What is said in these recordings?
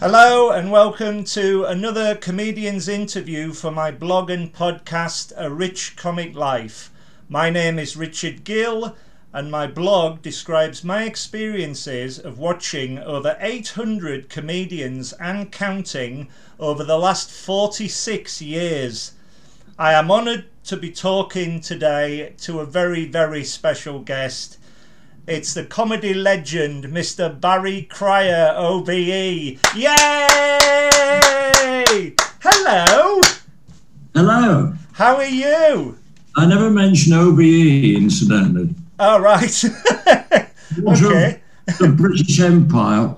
Hello and welcome to another comedian's interview for my blog and podcast, A Rich Comic Life. My name is Richard Gill and my blog describes my experiences of watching over 800 comedians and counting over the last 46 years. I am honoured to be talking today to a very, very special guest. It's the comedy legend, Mr. Barry Cryer, OBE. Yay! Hello! Hello. How are you? I never mentioned OBE, incidentally. Oh, right. okay. The British Empire.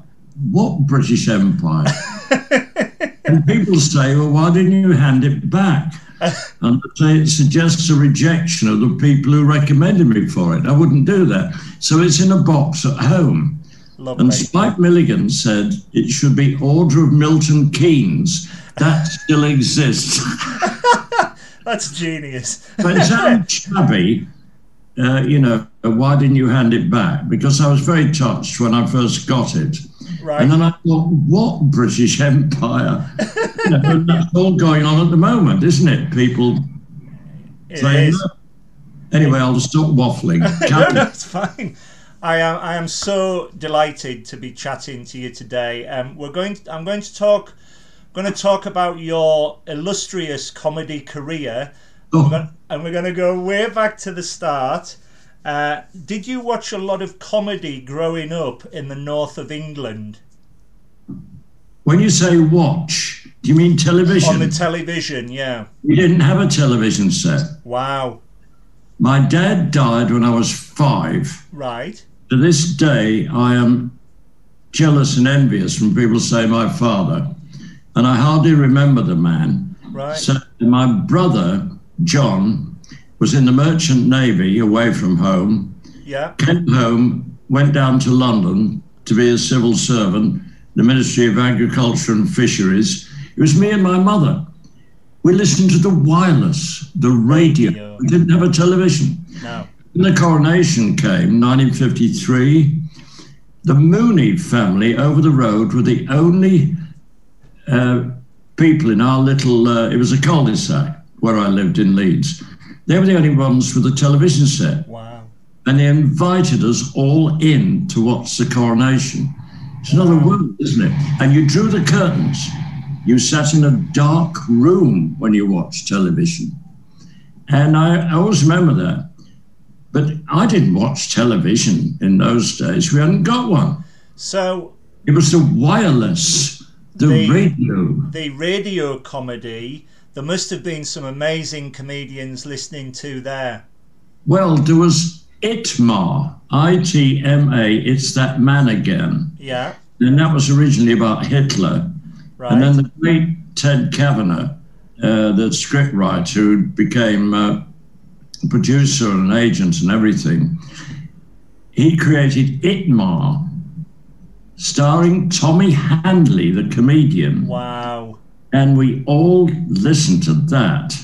What British Empire? and people say, well, why didn't you hand it back? and say it suggests a rejection of the people who recommended me for it. I wouldn't do that. So it's in a box at home. Lovely. And Spike Milligan said it should be Order of Milton Keynes. That still exists. That's genius. but it sounds shabby. Uh, you know, why didn't you hand it back? Because I was very touched when I first got it. Right. And then I thought, what British Empire? you know, that's all going on at the moment, isn't it? People It saying. Anyway, I'll stop waffling. no, no, it's fine. I am I am so delighted to be chatting to you today. Um, we're going. To, I'm going to talk. Going to talk about your illustrious comedy career, Oh, and we're going to go way back to the start. Uh, did you watch a lot of comedy growing up in the north of England when you say watch, do you mean television? on the television? Yeah. we didn't have a television set. Wow. My dad died when I was five. Right. To this day, I am jealous and envious when people say my father, and I hardly remember the man. Right. So my brother John was in the Merchant Navy, away from home. Yeah. Came home, went down to London to be a civil servant, the Ministry of Agriculture and Fisheries. It was me and my mother. We listened to the wireless, the radio. Radio. We didn't have a television. No. When the coronation came, 1953, the Mooney family over the road were the only uh, people in our little, uh, it was a cul-de-sac where I lived in Leeds. They were the only ones with a television set. Wow. And they invited us all in to watch the coronation. It's another world, isn't it? And you drew the curtains. You sat in a dark room when you watched television. And I, I always remember that. But I didn't watch television in those days. We hadn't got one. So It was the wireless, the, The- radio. the radio comedy. There must have been some amazing comedians listening to there. Well, there was ITMA, I T M A, it's that man again. Yeah. And that was originally about Hitler. Right. And then the great Ted Kavanagh, uh, the scriptwriter who became uh, producer and agent and everything, he created ITMA, starring Tommy Handley, the comedian. wow. And we all listened to that.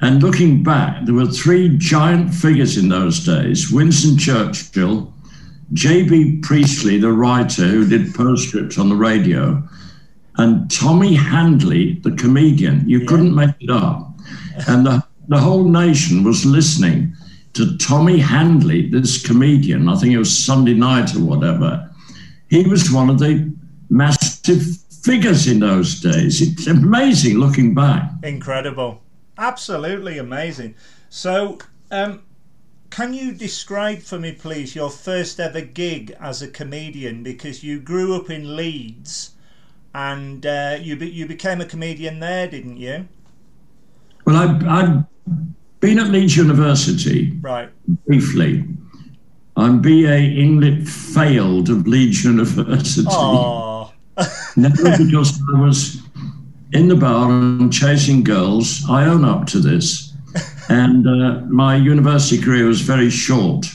And looking back, there were three giant figures in those days Winston Churchill, J.B. Priestley, the writer who did postscripts on the radio, and Tommy Handley, the comedian. You couldn't make it up. And the, the whole nation was listening to Tommy Handley, this comedian. I think it was Sunday night or whatever. He was one of the massive figures in those days. It's amazing looking back. Incredible. Absolutely amazing. So, um, can you describe for me, please, your first ever gig as a comedian? Because you grew up in Leeds and uh, you, be- you became a comedian there, didn't you? Well, I, I've been at Leeds University Right. briefly. I'm BA English failed of Leeds University. Oh, No, because I was in the bar and chasing girls. I own up to this. And uh, my university career was very short.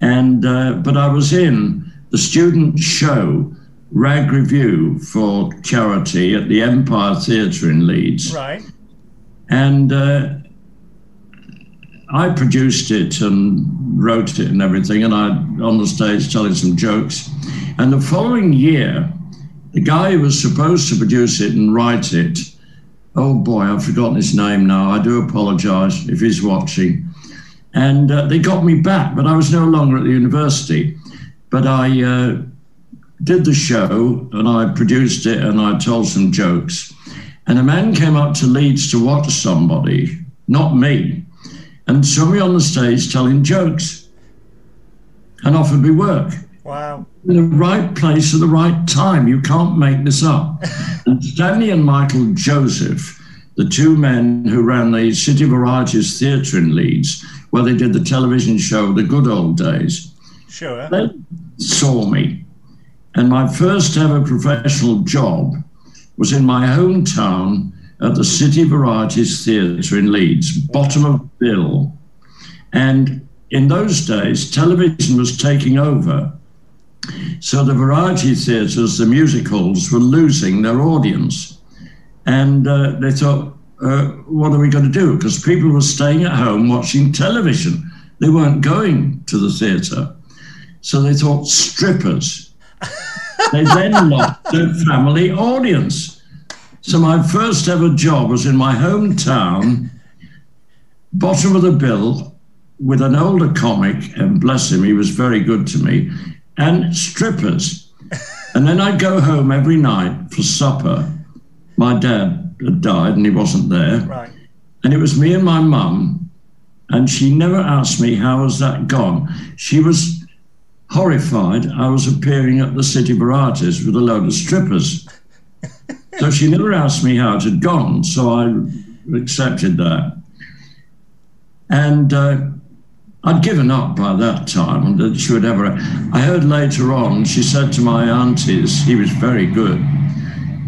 And uh, but I was in the student show rag review for charity at the Empire Theatre in Leeds. right. And uh, I produced it and wrote it and everything, and I on the stage telling some jokes. And the following year, the guy who was supposed to produce it and write it, oh boy, I've forgotten his name now. I do apologize if he's watching. And uh, they got me back, but I was no longer at the university. But I uh, did the show and I produced it and I told some jokes. And a man came up to Leeds to watch somebody, not me, and saw me on the stage telling jokes and offered me work. Wow. In the right place at the right time. You can't make this up. and Stanley and Michael Joseph, the two men who ran the City Varieties Theatre in Leeds, where they did the television show The Good Old Days, Sure. they saw me. And my first ever professional job was in my hometown at the City Varieties Theatre in Leeds, bottom of bill. And in those days, television was taking over. So the variety theatres, the music halls, were losing their audience. And uh, they thought, uh, what are we going to do? Because people were staying at home watching television. They weren't going to the theatre. So they thought strippers. they then lost their family audience. So my first ever job was in my hometown, bottom of the bill, with an older comic, and bless him, he was very good to me, and strippers. And then I'd go home every night for supper. My dad had died and he wasn't there. Right. And it was me and my mum, and she never asked me how was that gone. She was horrified I was appearing at the City Varieties with a load of strippers. so she never asked me how it had gone, so I accepted that. And uh, I'd given up by that time, that she would ever. I heard later on, she said to my aunties, he was very good.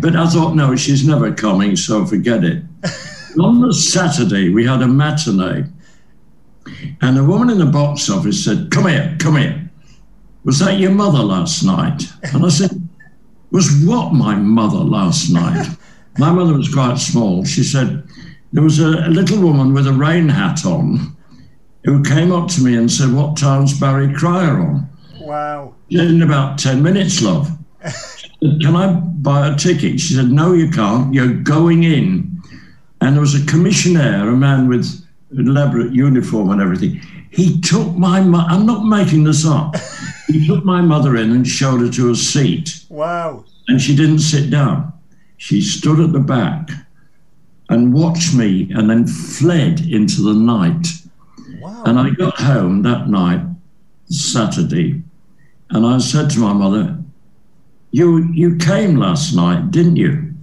But I thought, no, she's never coming, so forget it. on the Saturday, we had a matinee, and a woman in the box office said, Come here, come here. Was that your mother last night? And I said, Was what my mother last night? My mother was quite small. She said, There was a, a little woman with a rain hat on who came up to me and said, What time's Barry Cryer on? Wow. In about 10 minutes, love. Can I buy a ticket? She said, No, you can't. You're going in. And there was a commissionaire, a man with an elaborate uniform and everything. He took my mo- I'm not making this up. he took my mother in and showed her to a seat. Wow. And she didn't sit down. She stood at the back and watched me and then fled into the night. Wow. And I got home that night, Saturday, and I said to my mother, You you came last night, didn't you?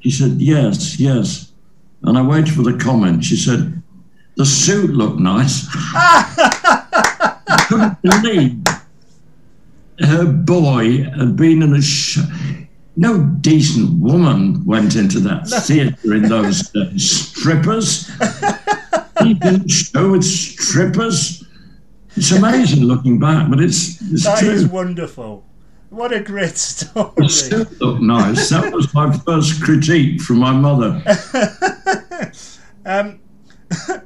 She said, Yes, yes. And I waited for the comment. She said, The suit looked nice. I couldn't believe her boy had been in a show. No decent woman went into that theatre in those days. Strippers? Show with strippers. It's amazing looking back, but it's, it's That is wonderful. What a great story. The suit looked nice. That was my first critique from my mother. um,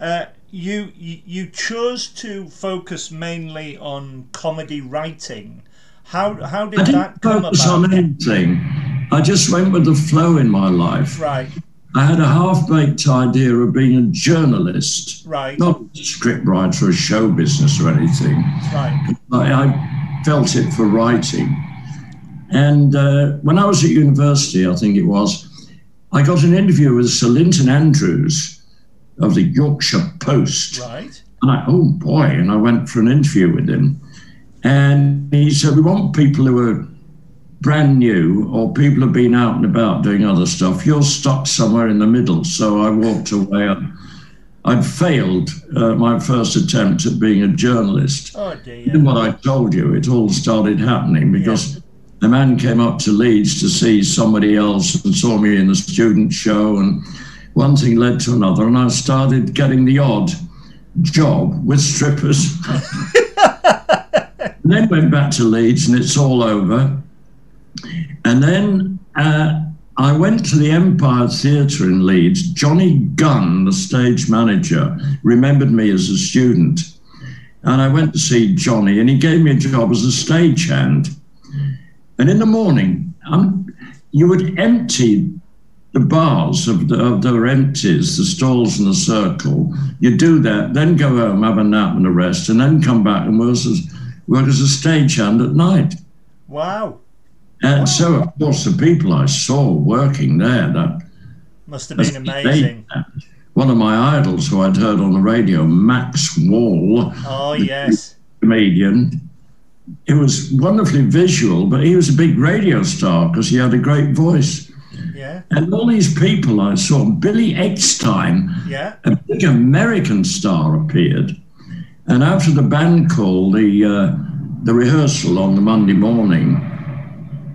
uh, you, you chose to focus mainly on comedy writing. How how did I that didn't come focus about? on anything. I just went with the flow in my life. Right, I had a half-baked idea of being a journalist, right, not a scriptwriter or show business or anything. right. I, I felt it for writing. And uh, when I was at university, I think it was, I got an interview with Sir Linton Andrews of the Yorkshire Post. Right. And I, oh boy, and I went for an interview with him. And he said, We want people who are brand new or people who've been out and about doing other stuff. You're stuck somewhere in the middle. So I walked away. I'd failed uh, my first attempt at being a journalist. Oh dear. And what I told you, it all started happening because a man came up to Leeds to see somebody else and saw me in the student show, and one thing led to another, and I started getting the odd job with strippers. then went back to Leeds, and it's all over. And then uh, I went to the Empire Theatre in Leeds. Johnny Gunn, the stage manager, remembered me as a student. And I went to see Johnny, and he gave me a job as a stagehand. And in the morning, um, you would empty the bars of the, of the empties, the stalls in the circle. You do that, then go home, have a nap and a rest, and then come back and work as, work as a stagehand at night. Wow. And so, of course, the people I saw working there, that Must have been amazing. one of my idols who I'd heard on the radio, Max Wall, Oh, yes. comedian. It was wonderfully visual, but he was a big radio star because he had a great voice. Yeah. And all these people I saw, Billy Eckstine, Yeah. a big American star, appeared. And after the band call, the uh, the rehearsal on the Monday morning,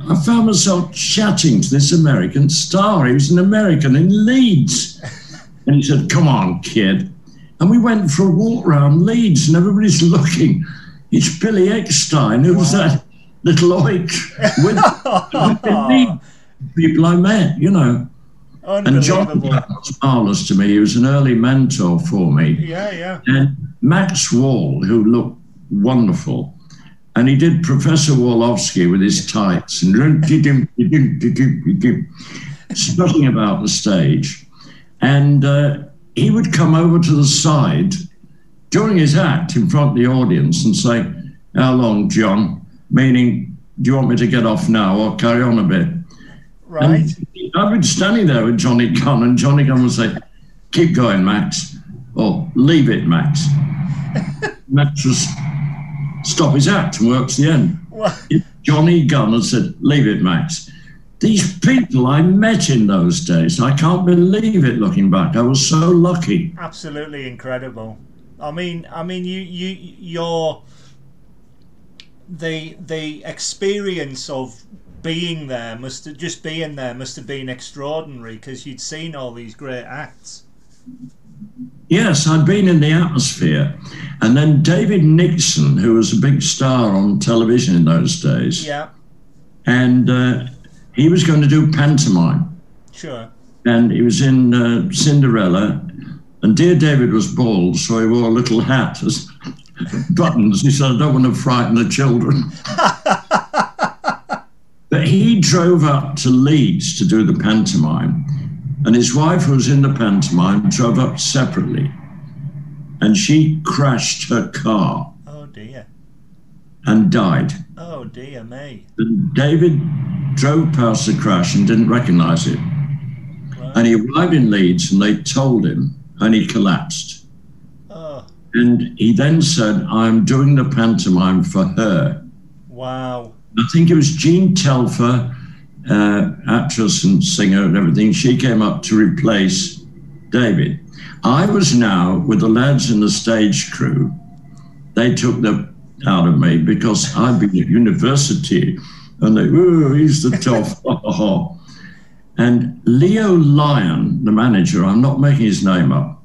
I found myself chatting to this American star. He was an American in Leeds. And he said, Come on, kid. And we went for a walk around Leeds, and everybody's looking. It's Billy Eckstine, who was that little oik with, with people I met, you know. And John was marvelous to me. He was an early mentor for me. Yeah, yeah. And Max Wall, who looked wonderful, and he did Professor Wallofski with his tights and strutting about the stage. And uh, he would come over to the side during his act in front of the audience and say, How long, John? Meaning, do you want me to get off now or carry on a bit? Right. And I've been standing there with Johnny Gunn, and Johnny Gunn would say, Keep going, Max, or leave it, Max. Max was stop his act and work to the end. If Johnny Gunn had said, Leave it, Max. These people I met in those days, I can't believe it looking back. I was so lucky. absolutely incredible. I mean, I mean, you, you, your, the, the experience of being there must have just being there must have been extraordinary because you'd seen all these great acts. Yes, I'd been in the atmosphere. And then David Nixon, who was a big star on television in those days, Yeah, and uh, he was going to do pantomime. sure. and he was in uh, Cinderella. And dear David was bald, so he wore a little hat as buttons. He said, I don't want to frighten the children. but he drove up to Leeds to do the pantomime, and his wife, who was in the pantomime, drove up separately. And she crashed her car Oh dear. and died. Oh dear me. And David drove past the crash and didn't recognize it. Right. And he arrived in Leeds and they told him, and he collapsed. Oh And he then said, I'm doing the pantomime for her. wow. I think it was Jean Telfer, uh, actress and singer and everything. She came up to replace David. I was now with the lads in the stage crew. They took the out of me because I'd been at university and they, oh, he's the tough. and Leo Lyon, the manager, I'm not making his name up,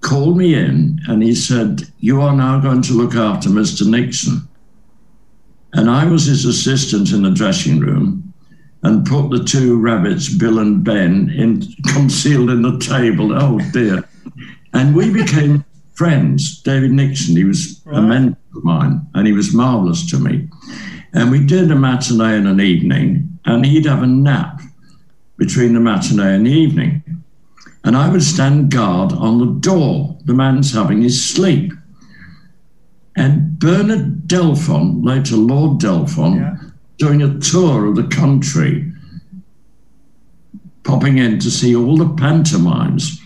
called me in and he said, You are now going to look after Mr. Nixon. And I was his assistant in the dressing room and put the two rabbits, Bill and Ben, in concealed in the table. Oh dear. And we became friends. David Nixon, he was a Right. mentor of mine and he was marvelous to me. And we did a matinee and an evening, and he'd have a nap between the matinee and the evening. And I would stand guard on the door. The man's having his sleep. And Bernard Delfont, later Lord Delfont, Yeah. Doing a tour of the country, popping in to see all the pantomimes.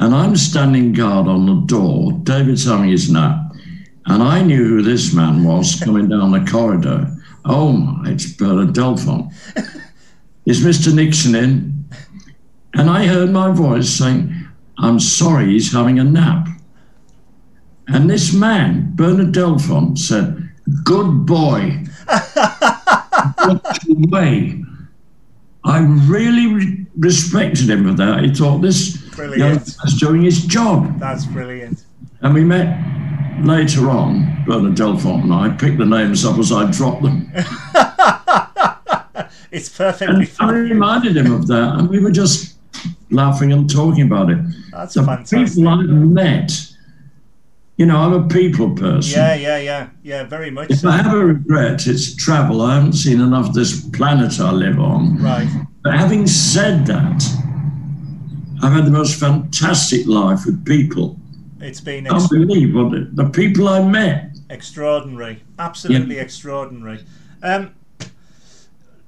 And I'm standing guard on the door. David's having his nap. And I knew who this man was coming down the corridor. Oh my, it's Bernard Delfont. Is Mr. Nixon in? And I heard my voice saying, I'm sorry, he's having a nap. And this man, Bernard Delfont, said, Good boy. Away. I really re- respected him for that. He thought this Brilliant. doing his job. That's brilliant. And we met later on, Bernard Delfont and I picked the names up as I dropped them. It's perfect. And I reminded him of that, and we were just laughing and talking about it. That's The fantastic. people I've met You know, I'm a people person. Yeah, yeah, yeah, yeah. Very much If so. I have a regret, it's travel. I haven't seen enough of this planet I live on. Right. But having said that, I've had the most fantastic life with people. It's been I can't ex- believe what the, the people I met. extraordinary. Absolutely extraordinary. Um,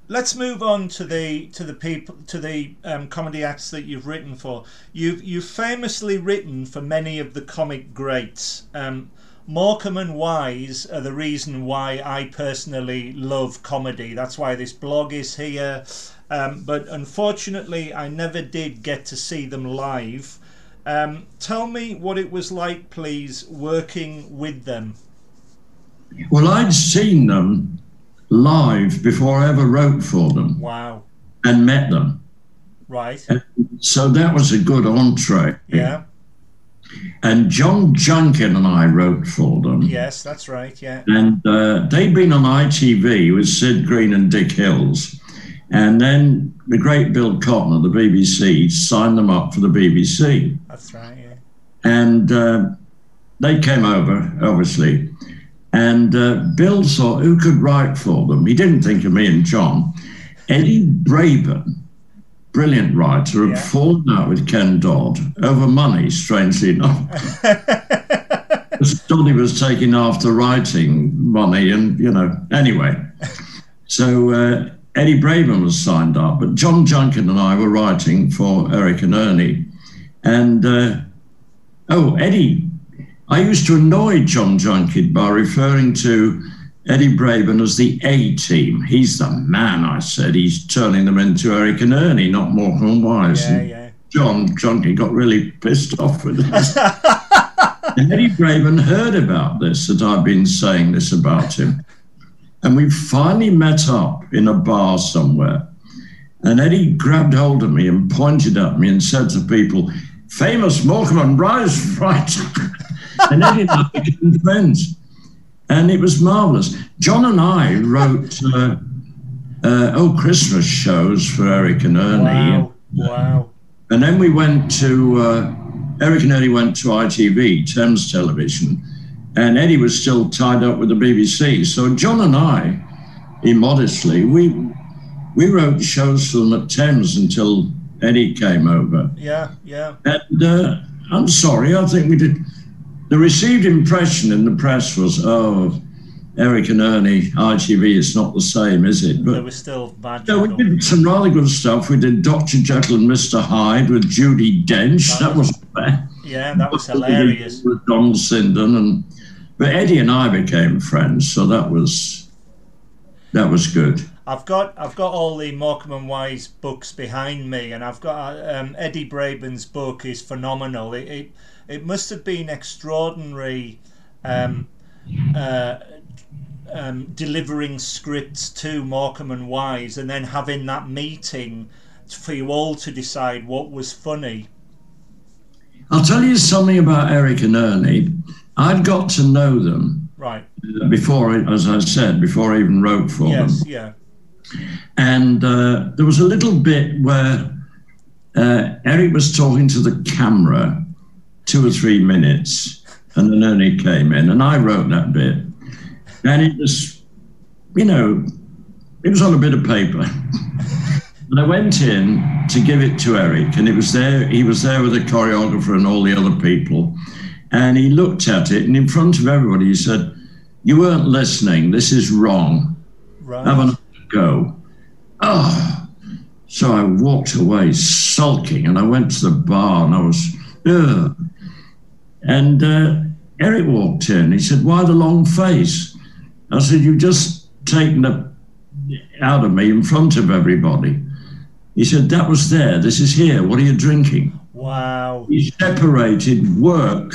let's move on to the to the people to the um, comedy acts that you've written for. You've you've famously written for many of the comic greats. Um, Morecambe and Wise are the reason why I personally love comedy. That's why this blog is here. Um, but unfortunately, I never did get to see them live. Um, tell me what it was like, please, working with them. Well, I'd seen them live before I ever wrote for them Wow. and met them. Right. So that was a good entree. Yeah. And John Junkin and I wrote for them. Yes, that's right. Yeah. And uh, they'd been on ITV with Sid Green and Dick Hills. And then the great Bill Cotton of the BBC signed them up for the BBC. That's right. Yeah. And uh, they came over, obviously. And uh, Bill saw who could write for them? He didn't think of me and John. Eddie Braben, brilliant writer, had Yeah. fallen out with Ken Dodd over money, strangely enough. Because Doddy was taking after writing money, and you know, anyway. So uh, Eddie Braben was signed up, but John Junkin and I were writing for Eric and Ernie. And uh, oh, Eddie, I used to annoy John Junkin by referring to Eddie Braben as the A team. He's the man, I said. He's turning them into Eric and Ernie, not Morecambe and Wise. Yeah. And Yeah. John Junkin got really pissed off with this. and Eddie Braben heard about this, that I've been saying this about him. And we finally met up in a bar somewhere. And Eddie grabbed hold of me and pointed at me and said to people, famous Morecambe and Rise writer. And Eddie and I became friends. And it was marvelous. John and I wrote, uh, uh, oh, Christmas shows for Eric and Ernie. Wow. Wow. And then we went to, uh, Eric and Ernie went to ITV, Thames Television, and Eddie was still tied up with the BBC. So John and I, immodestly, we, we wrote shows for them at Thames until Eddie came over. Yeah. Yeah. And uh, I'm sorry, I think we did. The received impression in the press was, oh, Eric and Ernie, ITV, it's not the same, is it? But there was still bad. no, we did some rather good stuff. We did Dr. Jekyll and Mr. Hyde with Judi Dench. That was bad. Yeah, that was hilarious. With Donald Sinden and but Eddie and I became friends, so that was that was good. I've got I've got all the Morecambe and Wise books behind me, and I've got um, Eddie Braben's book is phenomenal. It it, it must have been extraordinary. Um, uh, um, delivering scripts to Morecambe and Wise, and then having that meeting for you all to decide what was funny. I'll tell you something about Eric and Ernie. I'd got to know them Right? before, as I said, before I even wrote for them. Yes. Yeah. And uh, there was a little bit where uh, Eric was talking to the camera two or three minutes, and then Ernie came in, and I wrote that bit. And it was, you know, it was on a bit of paper. and I went in to give it to Eric, and it was there. He was there with the choreographer and all the other people. And he looked at it, and in front of everybody, he said, You weren't listening. This is wrong Right. have another go. Oh, so I walked away sulking and I went to the bar and I was, ugh. And uh, Eric walked in. He said, Why the long face? I said, You've just taken it out of me in front of everybody. He said, That was there. This is here. What are you drinking? Wow. He separated work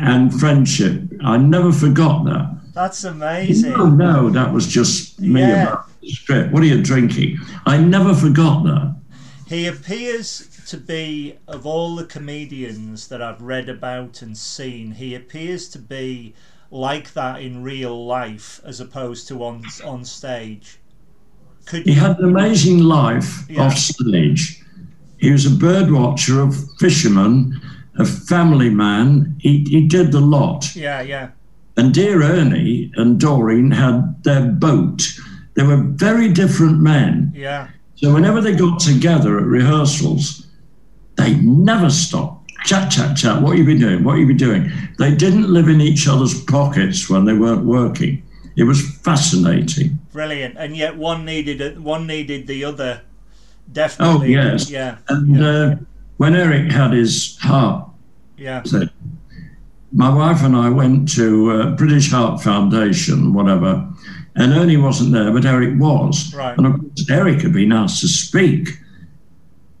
and friendship. I never forgot that. That's amazing. No, no, that was just me Yeah. about the script. What are you drinking? I never forgot that. He appears to be, of all the comedians that I've read about and seen, he appears to be like that in real life as opposed to on on stage. Could He had an amazing life Yeah. off stage. He was a bird watcher, a fisherman, a family man. He, he did the lot. Yeah, yeah. And dear Ernie and Doreen had their boat. They were very different men. Yeah. So whenever they got together at rehearsals, they never stopped. Chat, chat, chat. What you been doing? What you been doing? They didn't live in each other's pockets when they weren't working. It was fascinating. Brilliant. And yet one needed one needed the other. Definitely. Oh yes. Yeah. And yeah. uh, when Eric had his heart yeah. thing, my wife and I went to uh, British Heart Foundation, whatever, and Ernie wasn't there, but Eric was. Right. And of course, Eric had been asked to speak.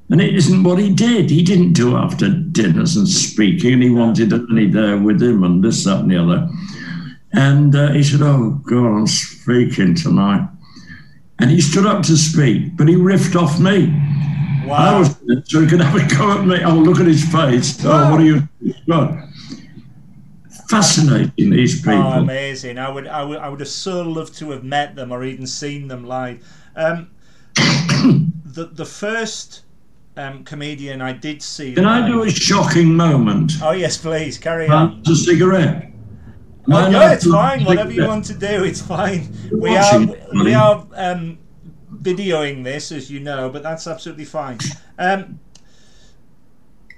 And it isn't what he did. He didn't do after dinners and speaking, and he wanted Ernie there with him and this, that, and the other. And uh, he said, Oh, God, I'm speaking tonight. And he stood up to speak, but he riffed off me. I Wow. was so he could have a go at me. Oh, look at his face. Oh, what are you? Fascinating, these people. Oh, amazing! I would, I would, I would have so loved to have met them or even seen them live. Um, the the first um, comedian I did see. Can I do a shocking moment? Oh yes, please carry on. That's a cigarette. Oh, no, it's fine. Whatever you want to do, it's fine. We are we are um, videoing this, as you know, but that's absolutely fine. Um,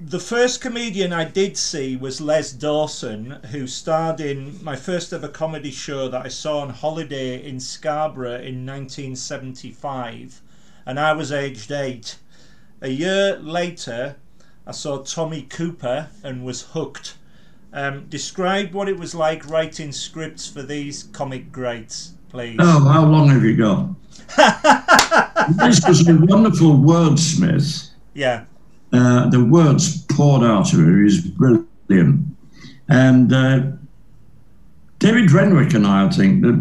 the first comedian I did see was Les Dawson, who starred in my first ever comedy show that I saw on holiday in Scarborough in 1975, and I was aged eight. A year later, I saw Tommy Cooper and was hooked. Um, describe what it was like writing scripts for these comic greats, please. Oh, how long have you got? This was a wonderful wordsmith. Yeah, Uh, the words poured out of him. He was brilliant. And uh, David Renwick and I, I think, that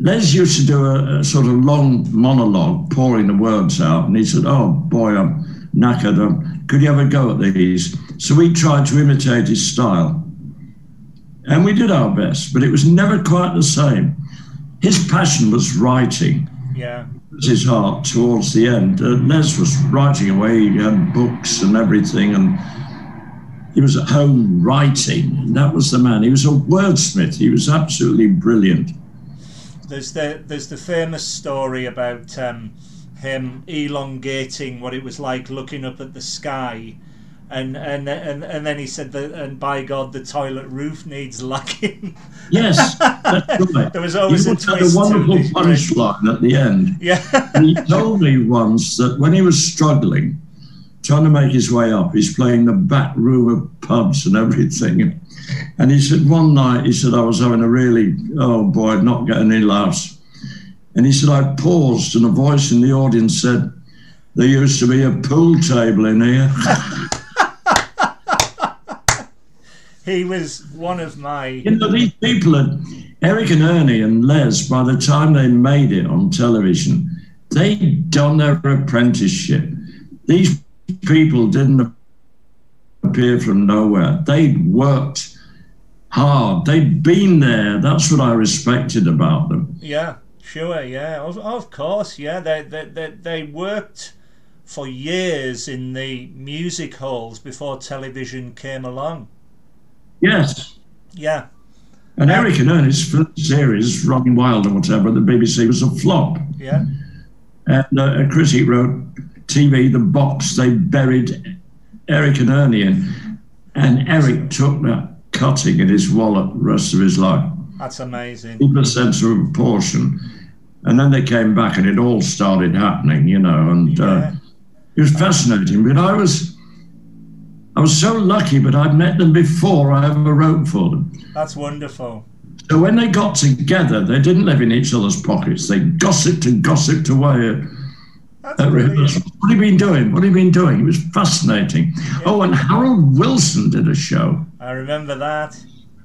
Les used to do a, a sort of long monologue, pouring the words out. And he said, Oh, boy, I'm knackered. Um, could you have a go at these? So we tried to imitate his style. And we did our best, but it was never quite the same. His passion was writing yeah, was his heart towards the end. Uh, Les was writing away, he had books and everything, and he was at home writing. And that was the man. He was a wordsmith. He was absolutely brilliant. there's the there's the famous story about um, him elongating what it was like looking up at the sky. And, and and and then he said that and by God the toilet roof needs lacking. Yes, that's right. There was always he a had a wonderful punchline at the end. yeah, And he told me once that when he was struggling, trying to make his way up, he's playing the back room of pubs and everything. And he said one night, he said, I was having a really, oh boy, not getting any laughs. And he said, I paused and a voice in the audience said, there used to be a pool table in here. he was one of my You know, these people had, Eric and Ernie and Les, by the time they made it on television, they'd done their apprenticeship. These people didn't appear from nowhere. They'd worked hard. They'd been there. That's what I respected about them. Yeah, sure, yeah, of, of course, yeah. They, they they they worked for years in the music halls before television came along. Yes. Yeah, And Eric and Ernie's first series, Running Wild or whatever, the BBC was a flop. yeah, And uh, a critic wrote, TV, the box they buried Eric and Ernie in. And Eric took that cutting in his wallet the rest of his life. that's amazing. People sense of proportion. And then they came back and it all started happening, you know, and uh, it was fascinating. But I was, I was so lucky, but I'd met them before I ever wrote for them. that's wonderful. So when they got together, they didn't live in each other's pockets. They gossiped and gossiped away at, That's at rehearsals. What have you been doing? What have you been doing? It was fascinating. Oh, and Harold Wilson did a show, I remember that.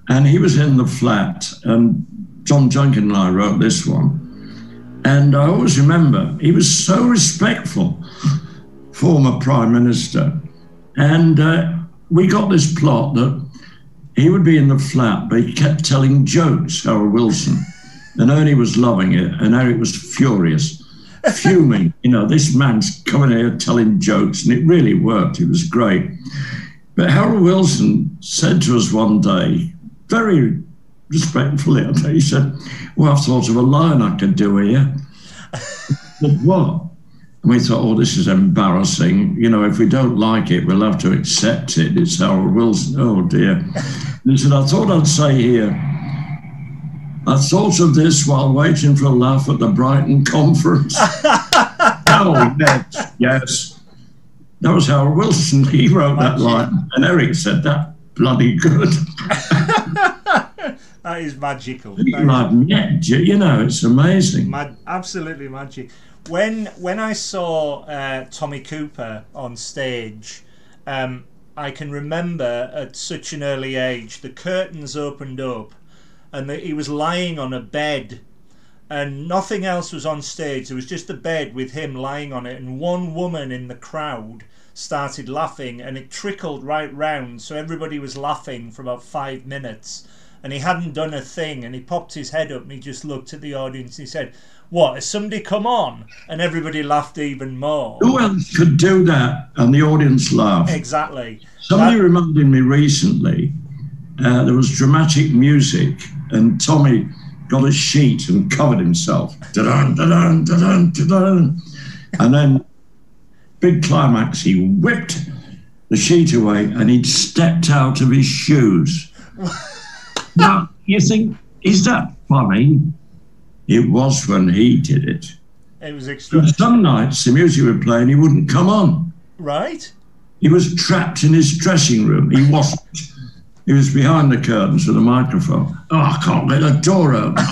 and he was in the flat, and John Junkin and I wrote this one. And I always remember he was so respectful, former prime minister. And uh, we got this plot that he would be in the flat, but he kept telling jokes, Harold Wilson. And Ernie was loving it, and Eric was furious, fuming. You know, this man's coming here telling jokes, and it really worked. It was great. But Harold Wilson said to us one day, very respectfully, he said, Well, I've thought of a line I could do here. said, what? We thought, oh, this is embarrassing. You know, if we don't like it, we'll have to accept it. It's Harold Wilson. Oh, dear. And he said, I thought I'd say here, I thought of this while waiting for a laugh at the Brighton conference. oh, yes, yes. That was Harold Wilson. He wrote that line. And Eric said that bloody good. that is magical. Like, yeah, you know, it's amazing. Mad, absolutely magic. When when I saw uh, Tommy Cooper on stage, um, I can remember at such an early age, the curtains opened up, and the, he was lying on a bed, and nothing else was on stage. There was just a bed with him lying on it, and one woman in the crowd started laughing, and it trickled right round, so everybody was laughing for about five minutes and he hadn't done a thing and he popped his head up and he just looked at the audience and he said what has somebody come on and everybody laughed even more? Who else could do that? And the audience laughed. Exactly. Somebody that... reminded me recently uh, there was dramatic music and tommy got a sheet and covered himself. Da-dun, da-dun, da-dun, and then big climax he whipped the sheet away and he'd stepped out of his shoes. Now, you think, is that funny? It was when he did it. It was extraordinary. Some nights the music would play and he wouldn't come on. Right. He was trapped in his dressing room. He wasn't. he was behind the curtains with a microphone. Oh, I can't get the door open.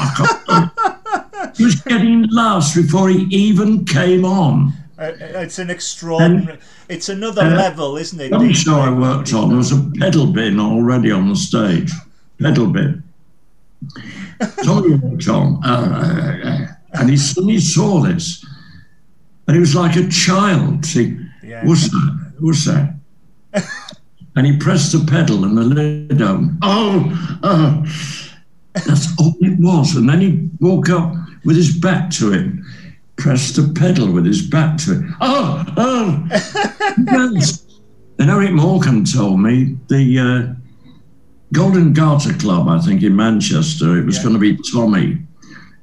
he was getting laughs before he even came on. Uh, uh it's an extraordinary. And, it's another uh, level, isn't it? Some show I worked on, there was a pedal bin already on the stage pedal bit. Tommy walked on, uh, and he suddenly saw this, and he was like a child. See, yeah. what's that? What's that? and he pressed the pedal, and the lid opened. Oh, oh, that's all it was. And then he woke up with his back to it, pressed the pedal with his back to it. Oh, oh, yes. And Eric Morgan told me the. Uh, Golden Garter Club, I think, in Manchester. It was yeah. going to be Tommy.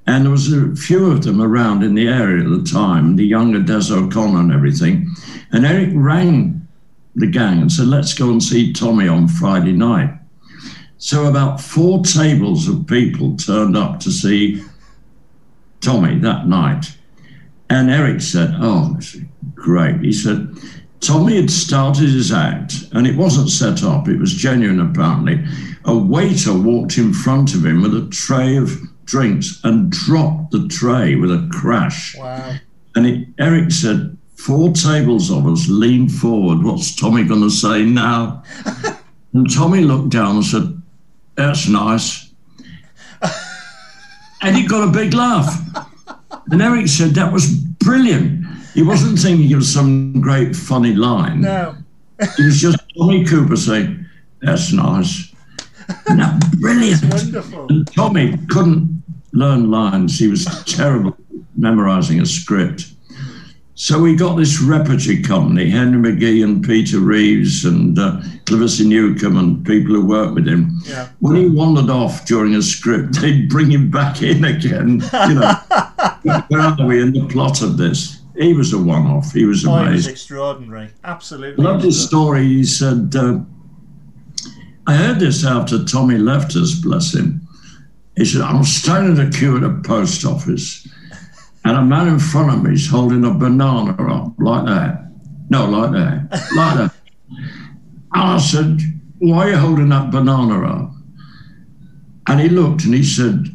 And there was a few of them around in the area at the time, the younger Des O'Connor and everything. And Eric rang the gang and said, let's go and see Tommy on Friday night. So about four tables of people turned up to see Tommy that night. And Eric said, oh, great. He said, Tommy had started his act, and it wasn't set up, it was genuine apparently. A waiter walked in front of him with a tray of drinks and dropped the tray with a crash. Wow. And it, Eric said, Four tables of us leaned forward. What's Tommy going to say now? and Tommy looked down and said, That's nice. and he got a big laugh. And Eric said, That was brilliant. He wasn't thinking of some great funny line. No. It was just Tommy Cooper saying, That's nice. No, brilliant. wonderful. And Tommy couldn't learn lines. He was terrible memorizing a script. So we got this repertory company, Henry McGee and Peter Reeves and uh, Newcomb and people who worked with him. Yeah. When he wandered off during a script, they'd bring him back in again. You know, where are we in the plot of this? He was a one-off. He was amazing. Oh, he was extraordinary. Absolutely. I love his story. He said, uh, "I heard this after Tommy left us. Bless him." He said, "I'm standing in a queue at a post office, and a man in front of me is holding a banana up like that. No, like that, like that." And I said, "Why are you holding that banana up?" And he looked and he said,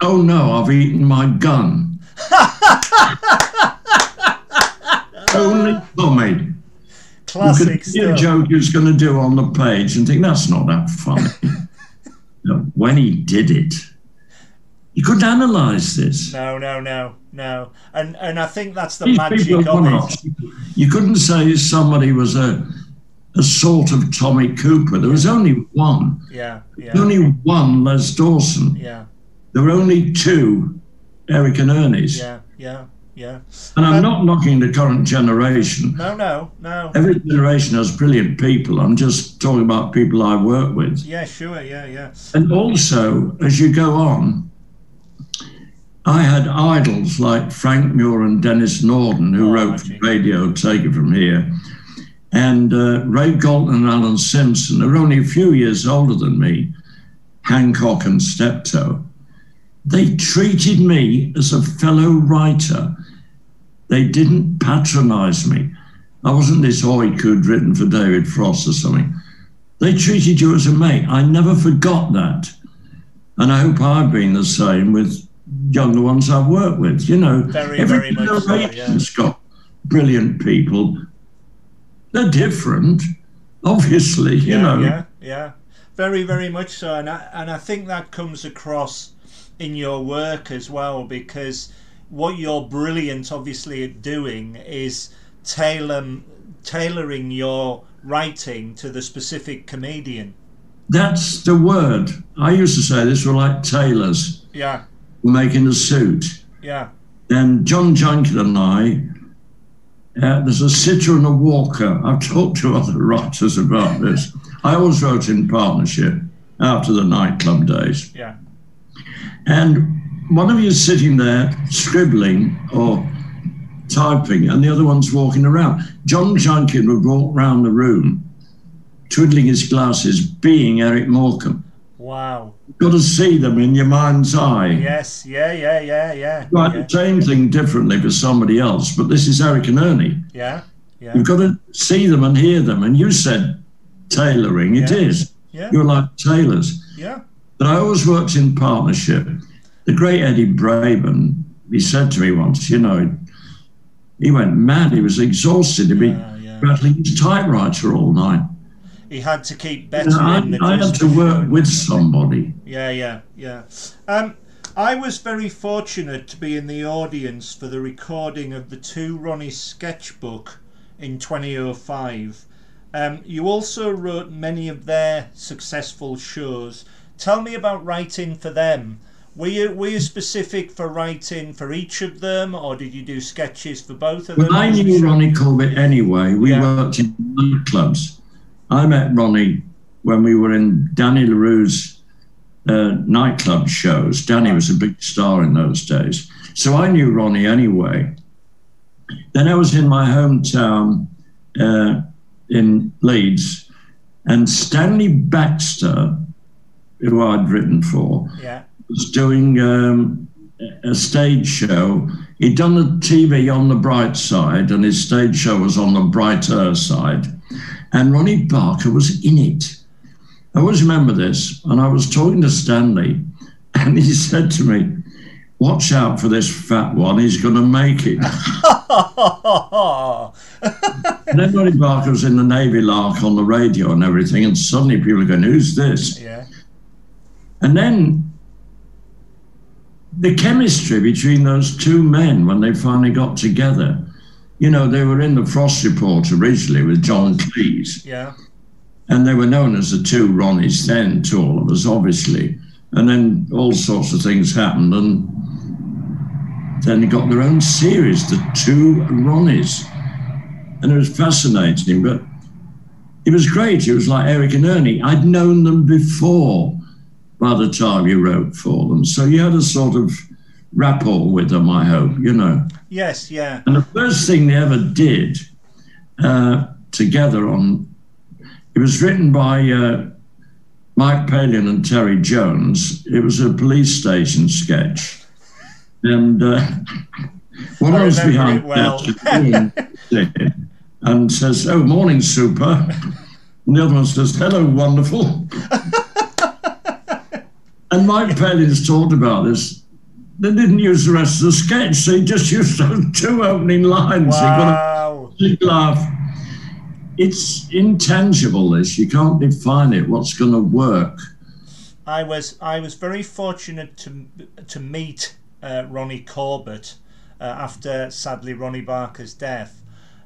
"Oh no, I've eaten my gun." only Tommy. Classic you could joke he was going to do on the page and think that's not that funny. no, when he did it, you couldn't analyse this. No, no, no, no. And and I think that's the These magic of it. You couldn't say somebody was a a sort of Tommy Cooper. There was only one. Yeah, yeah. Only one Les Dawson. Yeah. There were only two Eric and Ernie's. Yeah, yeah yeah. And I'm Um, not knocking the current generation. No, no, no. Every generation has brilliant people. I'm just talking about people I work with. Yeah, sure. Yeah, yeah. And also, as you go on, I had idols like Frank Muir and Denis Norden, who Oh, wrote for. Radio Take It From Here, and uh, Ray Galton and Alan Simpson, who are only a few years older than me, Hancock and Steptoe. They treated me as a fellow writer. They didn't patronize me. I wasn't this hoi who'd written for David Frost or something. They treated you as a mate. I never forgot that. And I hope I've been the same with younger ones I've worked with. You know, Very, every very much so, yeah. generation's got brilliant people. They're different, obviously, you yeah, know. yeah, yeah. Very, very much so, and I, and I think that comes across in your work as well because what you're brilliant, obviously, at doing is tailor tailoring your writing to the specific comedian. That's the word. I used to say this were like tailors Yeah, making a suit. yeah, And John Junkin and I, uh, there's a sitter and a walker. I've talked to other writers about this. I always wrote in partnership after the nightclub days. yeah, And one of you is sitting there scribbling or typing, and the other one's walking around. John Junkin would walk round the room, twiddling his glasses, being Eric Morecambe. wow. You've Got to see them in your mind's eye. Yes, yeah, yeah, yeah, yeah, Right, yeah, the same thing differently for somebody else, but this is Eric and Ernie. yeah, yeah, You've got to see them and hear them. And you said tailoring, It Yeah. is. yeah, You're like tailors. yeah, But I always worked in partnership. The great Eddie Braben, he said to me once, you know, he went mad. He was exhausted. He'd be yeah, yeah. rattling his typewriter all night. He had to keep better. I, I had to work with somebody. Yeah, yeah, yeah. Um, I was very fortunate to be in the audience for the recording of the Two Ronnie sketchbook in 2005. Um, you also wrote many of their successful shows. Tell me about writing for them. Were you were you specific for writing for each of them, or did you do sketches for both of them? When I knew? Ronnie Corbett anyway, we Yeah. worked in nightclubs. I met Ronnie when we were in Danny La Rue's uh, nightclub shows. Danny was a big star in those days. So I knew Ronnie anyway. Then I was in my hometown uh, in Leeds, and Stanley Baxter, who I'd written for, Yeah, was doing um, a stage show. He'd done the TV on the bright side, and his stage show was on the brighter side. And Ronnie Barker was in it. I always remember this. And I was talking to Stanley, and he said to me, Watch out for this fat one, he's going to make it. and then Ronnie Barker was in the Navy Lark on the radio and everything, and suddenly people are going, Who's this? yeah, And then the chemistry between those two men when they finally got together. You know, they were in the Frost Report originally with John Cleese, yeah, and they were known as the two Ronnies then to all of us, obviously. And then all sorts of things happened, and then they got their own series, the two Ronnies. And it was fascinating, but it was great. It was like Eric and Ernie. I'd known them before by the time you wrote for them. So you had a sort of rapport with them, I hope, you know. yes, yeah, And the first thing they ever did uh, together on it was written by uh, Mike Palin and Terry Jones. It was a police station sketch. And uh, one I was behind it well. and says, Oh, morning, super. And the other one says, Hello, wonderful. and Mike Palin's talked about this. They didn't use the rest of the sketch, they just used those two opening lines. They got a wow, big laugh. It's intangible, this. You can't define it, what's going to work. I was I was very fortunate to to meet uh, Ronnie Corbett uh, after sadly Ronnie Barker's death,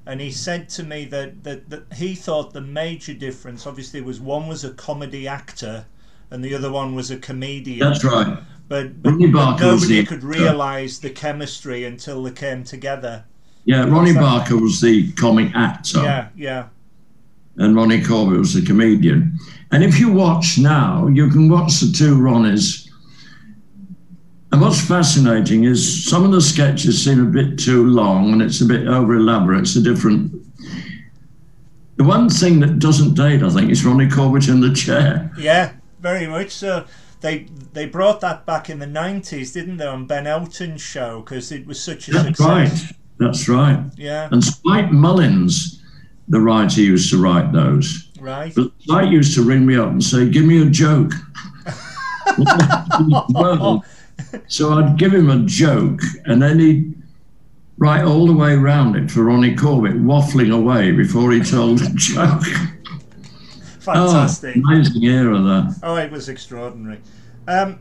and he said to me that, that that he thought the major difference obviously was one was a comedy actor and the other one was a comedian. That's right. but, but, Ronnie but nobody the could realise the chemistry until they came together. Yeah, Ronnie? Barker was the comic actor, Yeah, yeah, and Ronnie Corbett was the comedian. And if you watch now, you can watch the two Ronnies. And what's fascinating is some of the sketches seem a bit too long and it's a bit over elaborate. It's a different. The one thing that doesn't date, I think, is Ronnie Corbett in the chair. yeah, very much so. They they brought that back in the nineties, didn't they, on Ben Elton's show because it was such a That's success. right. That's right. Yeah, And Spike Mullins, the writer, used to write those. right. But Spike used to ring me up and say, "Give me a joke." Well, so I'd give him a joke, and then he'd write all the way around it for Ronnie Corbett, waffling away before he told the joke. Fantastic. Oh, amazing era that. Oh, it was extraordinary. Um,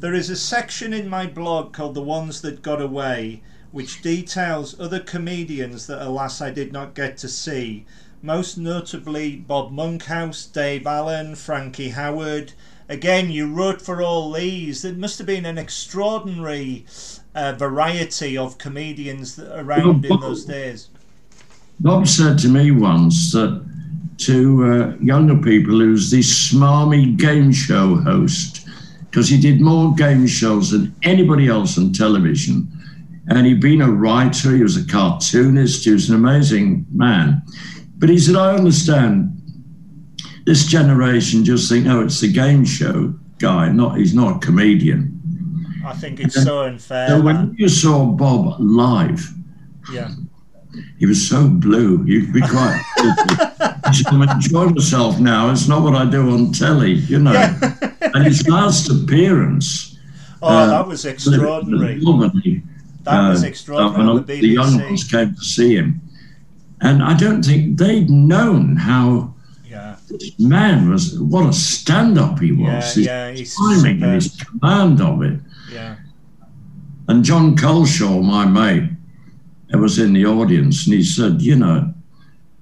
there is a section in my blog called The Ones That Got Away, which details other comedians that, alas, I did not get to see. Most notably Bob Monkhouse, Dave Allen, Frankie Howerd. Again, you wrote for all these. There must have been an extraordinary uh, variety of comedians that around in those days. Bob said to me once that to uh, younger people who's this smarmy game show host, because he did more game shows than anybody else on television. And he'd been a writer, he was a cartoonist, he was an amazing man. But he said, I understand this generation just think, oh, it's the game show guy, not he's not a comedian. I think it's so unfair. So that. when you saw Bob live, yeah. He was so blue. You'd be quite. I'm enjoying myself now. It's not what I do on telly, you know. and his last appearance. Oh, uh, that was extraordinary. Albany, That was uh, extraordinary all the the young ones came to see him. And I don't think they'd known how Yeah, this man was, what a stand up he yeah, was. his yeah. He's timing and his command of it. Yeah, And John Culshaw, my mate, was in the audience, and he said, "You know,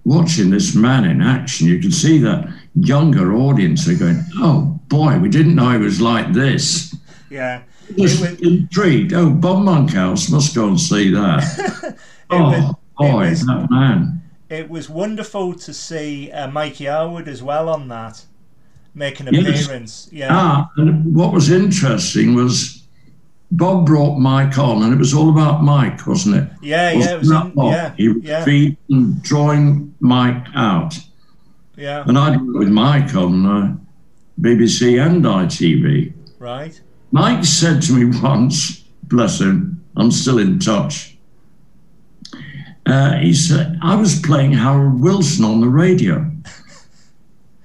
watching this man in action, you can see that younger audience are going, oh boy, we didn't know he was like this." yeah. Just was- intrigued. Oh, Bob Monkhouse must go and see that. It oh was- boy, was- that man. It was wonderful to see uh, Mike Yarwood as well on that, make an Yes. appearance. Yeah, Ah, and what was interesting was Bob brought Mike on, and it was all about Mike, wasn't it? yeah, yeah. It was in, yeah, He was yeah, feeding, drawing Mike out. yeah. And I did it with Mike on uh, BBC and ITV. Right. Mike said to me once, bless him, I'm still in touch. Uh, he said, I was playing Harold Wilson on the radio.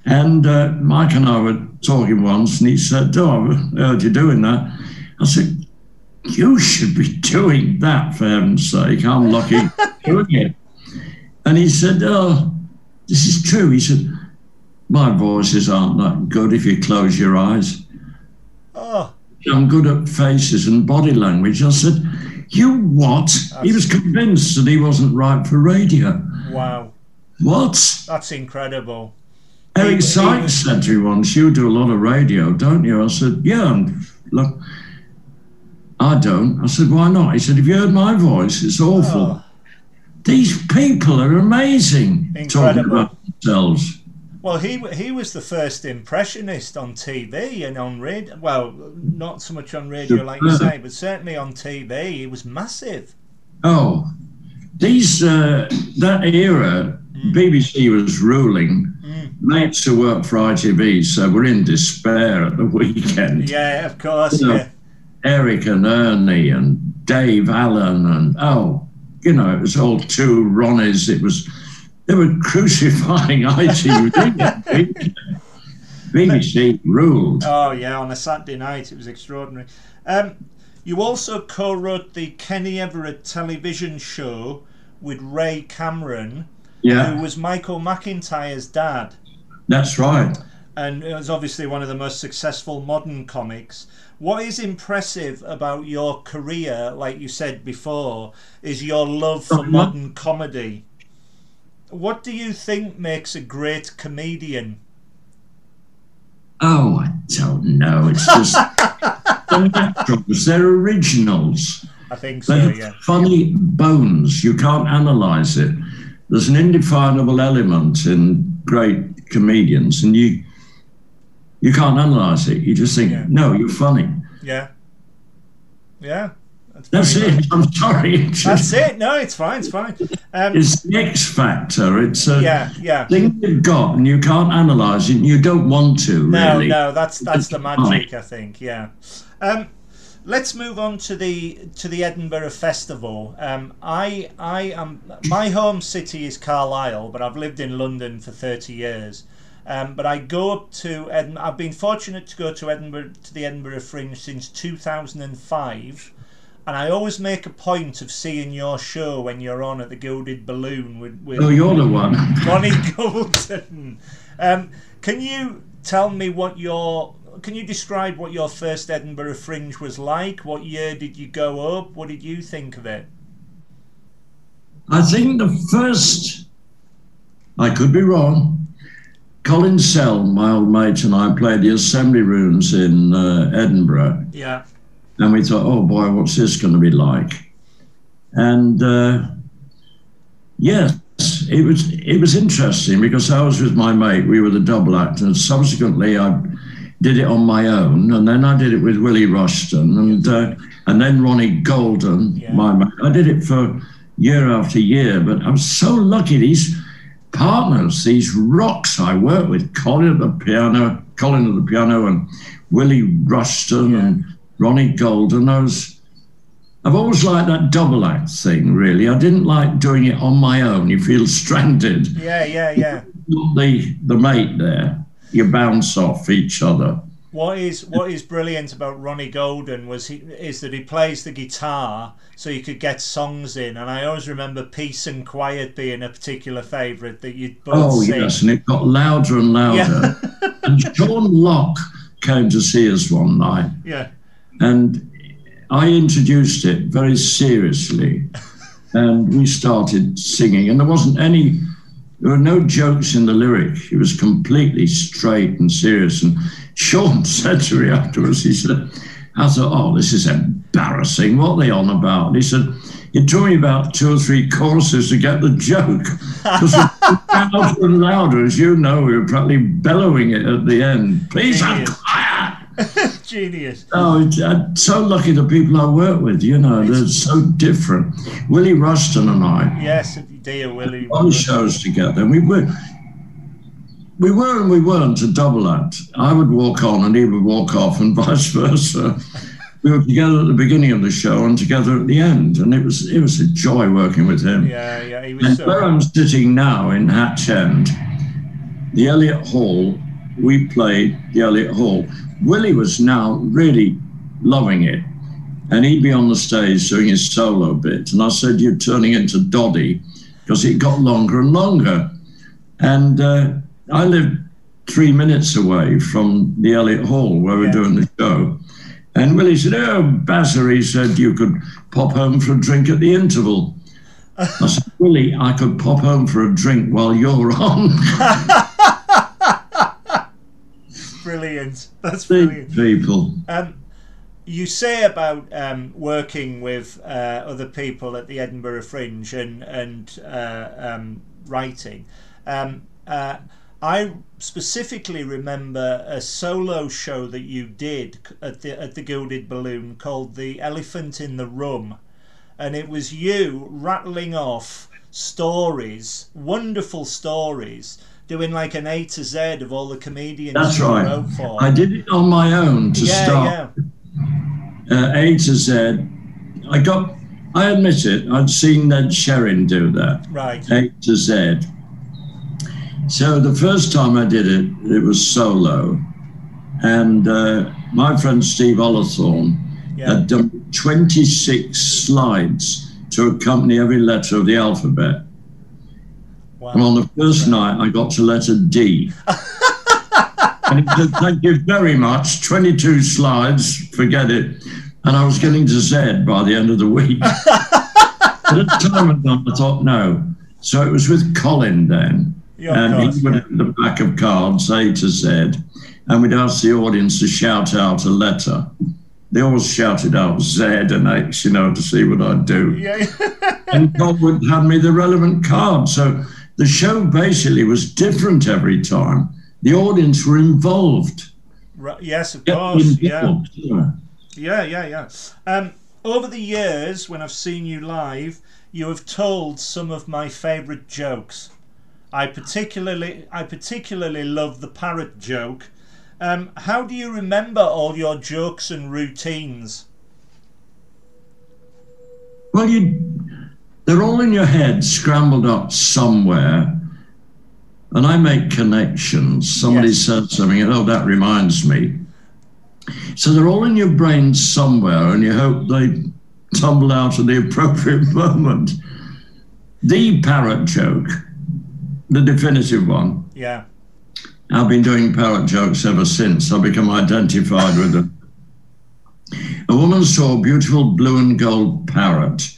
And uh, Mike and I were talking once, and he said, Oh, I heard you doing that. I said, You should be doing that, for heaven's sake. I'm lucky doing it. And he said, Oh, this is true. He said, My voices aren't that good if you close your eyes. Oh, I'm good at faces and body language. I said, You what? He was convinced that he wasn't right for radio. wow. What? That's incredible. Eric Sykes said to me once, You do a lot of radio, don't you? I said, Yeah. Look, I don't. I said, Why not? He said, Have you heard my voice? It's awful. Oh, These people are amazing talking about themselves. well, he he was the first impressionist on TV and on radio. Well, not so much on radio, like you say, but certainly on TV. He was massive. Oh, these uh, that era, BBC was ruling. Mates who worked for ITV, so we're in despair at the weekend. Yeah, of course. You know, Yeah, Eric and Ernie and Dave Allen and oh, you know, it was all two Ronnies. It was they were crucifying ITV. BBC ruled. Oh yeah, on a Saturday night it was extraordinary. Um, you also co-wrote the Kenny Everett television show with Ray Cameron, who was Michael McIntyre's dad, that's right. and it was obviously one of the most successful modern comics. What is impressive about your career, like you said before, is your love for Mhm. modern comedy. What do you think makes a great comedian? Oh, I don't know. It's just they're naturals, they're originals. I think so, They're yeah. funny bones. You can't analyze it. There's an indefinable element in great comedians, and you you can't analyze it. You just think, Yeah. no, you're funny. Yeah. Yeah. That's very it. I'm sorry. That's it. No, it's fine. It's fine. Um, it's the X factor. It's a yeah, yeah. thing you've got, and you can't analyze it. And you don't want to No, really. no, no, that's that's the magic, I think. Yeah. Um, let's move on to the to the Edinburgh Festival. Um, I I am my home city is Carlisle, but I've lived in London for thirty years. Um, but I go up to Edin- I've been fortunate to go to Edinburgh to the Edinburgh Fringe since two thousand and five. And I always make a point of seeing your show when you're on at the Gilded Balloon with, with Oh, you're the one. Ronnie Golden. Um, can you tell me what your can you describe what your first Edinburgh Fringe was like? What year did you go up? What did you think of it? I think the first, I could be wrong. Colin Sell, my old mate, and I played the Assembly Rooms in uh, Edinburgh, Yeah, and we thought, oh boy, what's this going to be like? And uh, yes, it was it was interesting because I was with my mate. We were the double act, and subsequently I did it on my own, and then I did it with Willie Rushton, and uh, and then Ronnie Golden, Yeah. my mate. I did it for year after year, but I was so lucky. These partners, these rocks I worked with, Colin at the piano, Colin at the piano, and Willie Rushton Yeah. and Ronnie Golden. I was, I've always liked that double act thing. Really, I didn't like doing it on my own. You feel stranded. yeah, yeah, yeah. The the mate there. You bounce off each other. What is what is brilliant about Ronnie Golden was he is that he plays the guitar so you could get songs in, and I always remember "Peace and Quiet" being a particular favourite that you'd both Oh sing. yes, and it got louder and louder. and Sean Lock came to see us one night. Yeah, and I introduced it very seriously, and we started singing. And there wasn't any, there were no jokes in the lyric. It was completely straight and serious. And Sean said to me afterwards, he said, "I thought, oh, this is embarrassing. What are they on about?" And he said. It took me about two or three choruses to get the joke. Because louder and louder, as you know, we were practically bellowing it at the end. Please Brilliant. quiet. genius. Oh, I'm uh, so lucky the people I work with, you know, they're so different. Willie Rushton and I Yes, dear Willie. on shows together, and we were. We were and we weren't a double act. I would walk on and he would walk off, and vice versa. We were together at the beginning of the show and together at the end, and it was it was a joy working with him. Yeah, yeah, he was And so. where I'm sitting now in Hatch End, the Elliott Hall, we played the Elliott Hall. Willie was now really loving it. And he'd be on the stage doing his solo bit. And I said, You're turning into Doddy because it got longer and longer. And uh, I lived three minutes away from the Elliott Hall where we're Yeah. doing the show. And Willie said, Oh, Bazzer, he said, you could pop home for a drink at the interval. I said, Willie, I could pop home for a drink while you're on. Brilliant. That's brilliant. people. Um, you say about um, working with uh, other people at the Edinburgh Fringe and and uh, um, writing. Um, uh, I specifically remember a solo show that you did at the at the Gilded Balloon called "The Elephant in the Room," and it was you rattling off stories, wonderful stories, doing like an A to Z of all the comedians That's you right. wrote for. I did it on my own to yeah, start. yeah. uh, A to Z. I got, I admit it, I'd seen Ned Sherrin do that, Right. A to Z. So the first time I did it, it was solo. And uh, my friend Steve Ollathorne Yeah. had done 26 slides to accompany every letter of the alphabet. Wow. And on the first night, I got to letter D. and he said, Thank you very much. 22 slides, forget it. And I was getting to Z by the end of the week. but at the time, I thought, no. So it was with Colin then. Yeah, and course, he would have the back of cards, A to Z. And we'd ask the audience to shout out a letter. they always shouted out Z and X, you know, to see what I'd do. Yeah. and God would hand me the relevant card. So the show basically was different every time. The audience were involved. right. Yes, of course. Yeah. yeah. Yeah, yeah, yeah. Um, over the years, when I've seen you live, you have told some of my favourite jokes. I particularly, I particularly love the parrot joke. Um, how do you remember all your jokes and routines? Well, you, they're all in your head, scrambled up somewhere. And I make connections. Somebody Yes. said something, and oh, that reminds me. So they're all in your brain somewhere, and you hope they tumble out at the appropriate moment. The parrot joke, the definitive one, Yeah, I've been doing parrot jokes ever since. I've become identified with them. A woman saw a beautiful blue and gold parrot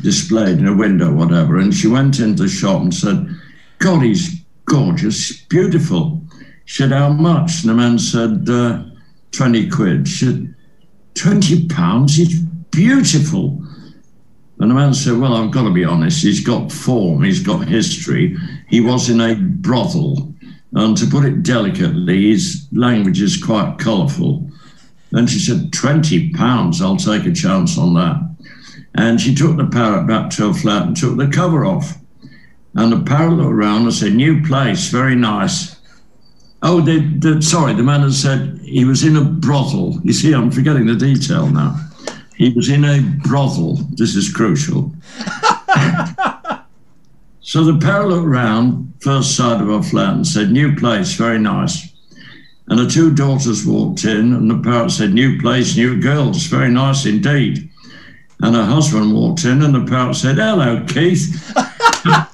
displayed in a window, whatever, and she went into the shop and said, God, he's gorgeous, beautiful. She said, How much? And the man said, uh, 20 quid. She said, 20 pounds? He's beautiful. And the man said, Well, I've got to be honest, he's got form, he's got history. He was in a brothel. And to put it delicately, his language is quite colourful. And she said, 20 pounds, I'll take a chance on that. And she took the parrot back to her flat and took the cover off. And the parrot looked around and said, New place, very nice. Oh, sorry, the man had said he was in a brothel. You see, I'm forgetting the detail now. He was in a brothel. This is crucial. so the parrot looked round, first side of her flat, and said, New place, very nice. And the two daughters walked in, and the parrot said, New place, new girls, very nice indeed. And her husband walked in, and the parrot said, Hello, Keith.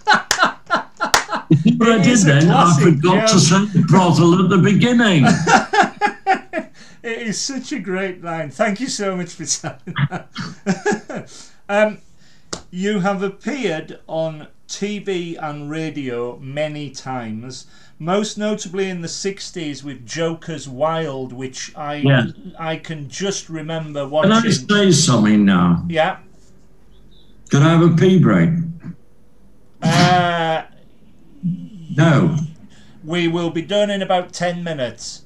But I did then. I classic forgot to joke. say brothel at the beginning. it is such a great line. Thank you so much for telling that. um, you have appeared on TV and radio many times, most notably in the 60s with Joker's Wild, which I Yeah. I can just remember watching. Can I say something now? Yeah. Can I have a pee break? Uh, No. we will be done in about 10 minutes.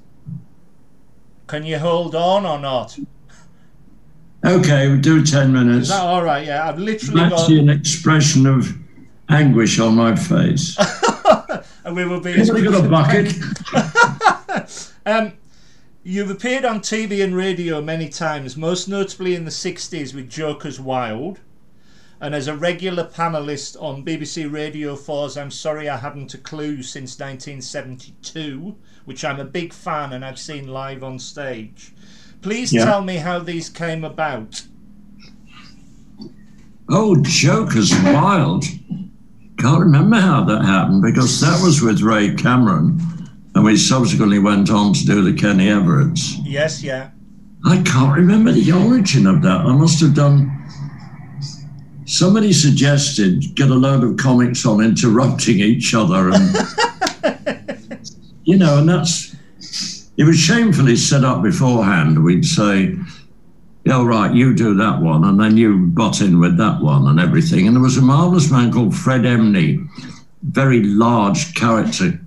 Can you hold on or not? Okay, we'll do 10 Is minutes. that all right? Yeah, I've literally got. Actually, an expression of anguish on my face. And we will be Anybody got a bucket? Um, you've appeared on TV and radio many times, most notably in the 60s with Joker's Wild, and as a regular panellist on BBC Radio 4's I'm Sorry I Haven't a Clue since 1972, which I'm a big fan and I've seen live on stage. Please Yeah. tell me how these came about. Oh, Joker's Wild. Can't remember how that happened because that was with Ray Cameron, and we subsequently went on to do the Kenny Everetts. Yes, yeah. I can't remember the origin of that. I must have done. Somebody suggested get a load of comics on interrupting each other, and you know, and that's it was shamefully set up beforehand. We'd say, "Yeah, right, you do that one," and then you butt in with that one and everything. And there was a marvelous man called Fred Emney, very large character,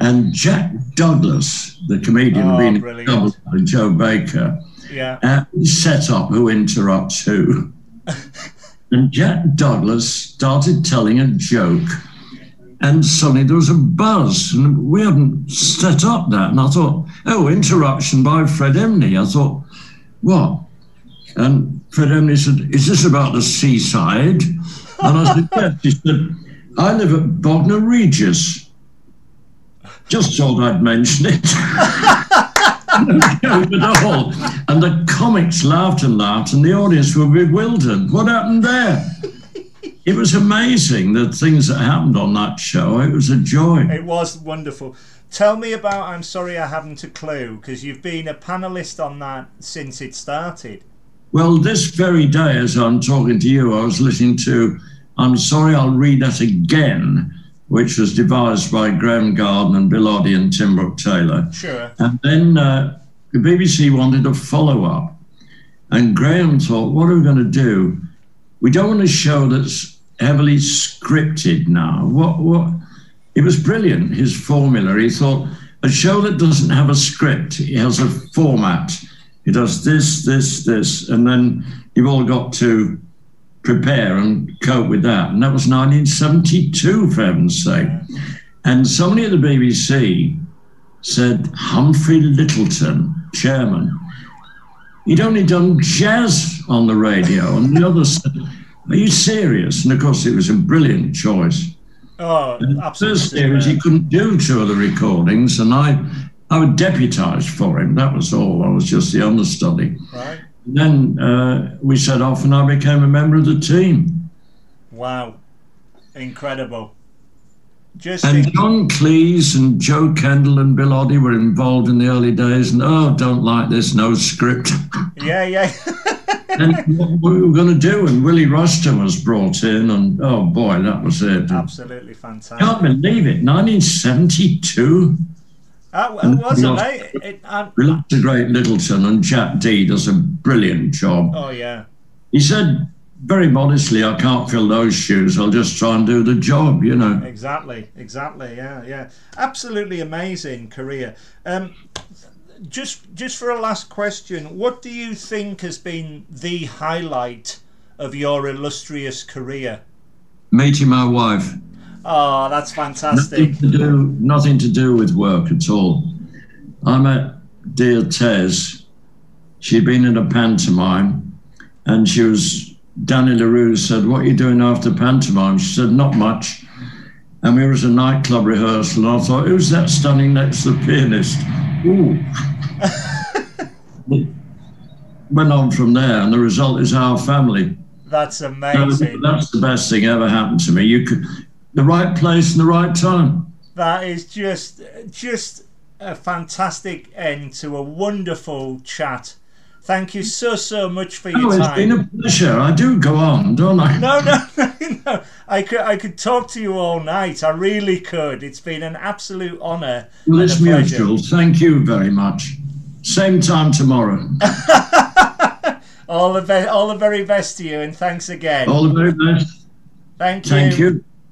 and Jack Douglas, the comedian, Oh, being brilliant. with Joe Baker Yeah. uh, set up who interrupts who. and Jack Douglas started telling a joke, and suddenly there was a buzz, and we hadn't set up that. And I thought, oh, interruption by Fred Emney. I thought, what? And Fred Emney said, is this about the seaside? And I said, yes. He said, I live at Bognor Regis. Just thought I'd mention it. And the comics laughed and laughed, and the audience were bewildered. What happened there? It was amazing the things that happened on that show. It was a joy. It was wonderful. Tell me about I'm Sorry I Haven't a Clue, because you've been a panellist on that since it started. Well, this very day, as I'm talking to you, I was listening to I'm Sorry I'll Read That Again, which was devised by Graeme Garden and Bill Oddie and Tim Brooke Taylor. Sure. And then uh, the BBC wanted a follow up. And Graeme thought, what are we going to do? We don't want a show that's heavily scripted now. What, what? It was brilliant, his formula. He thought, a show that doesn't have a script, it has a format. It does this, this, this, and then you've all got to prepare and cope with that. And that was 1972, for heaven's sake. And somebody at the BBC said Humphrey Lyttelton, chairman, he'd only done jazz on the radio. And the others said, Are you serious? And of course, it was a brilliant choice. Oh, absolutely. First he couldn't do two of the recordings, and I, I would deputised for him. That was all. I was just the understudy. Right. And then uh, we set off, and I became a member of the team. Wow. Incredible. Just And think- John Cleese and Jo Kendall and Bill Oddie were involved in the early days, and oh, don't like this, no script. yeah, yeah. and what we were going to do, and Willie Rushton was brought in, and oh boy, that was it. absolutely fantastic. Can't believe it, 1972. That wa- it was amazing. It, um, Lots Great Lyttelton and Jack Dee does a brilliant job. oh, yeah. He said very modestly, I can't fill those shoes. I'll just try and do the job, you know. Exactly, exactly. Yeah, yeah. Absolutely amazing career. Um, just, just for a last question, what do you think has been the highlight of your illustrious career? Meeting my wife. Oh, that's fantastic. Nothing to do, nothing to do with work at all. I met dear Tez. She'd been in a pantomime, and she was. Danny La Rue said, "What are you doing after pantomime?" She said, "Not much." And we were at a nightclub rehearsal, and I thought, "Who's that standing next to the pianist?" Ooh. Went on from there, and the result is our family. That's amazing. that's the best thing ever happened to me. You could, the right place and the right time. That is just, just a fantastic end to a wonderful chat. Thank you so, so much for your Oh, it's time. been a pleasure. I do go on, don't I? No, no, no, no. I could, I could talk to you all night. I really could. It's been an absolute honour. Well, it's mutual. Thank you very much. Same time tomorrow. All the all the very best to you, and thanks again. All the very best. Thank you. Thank you.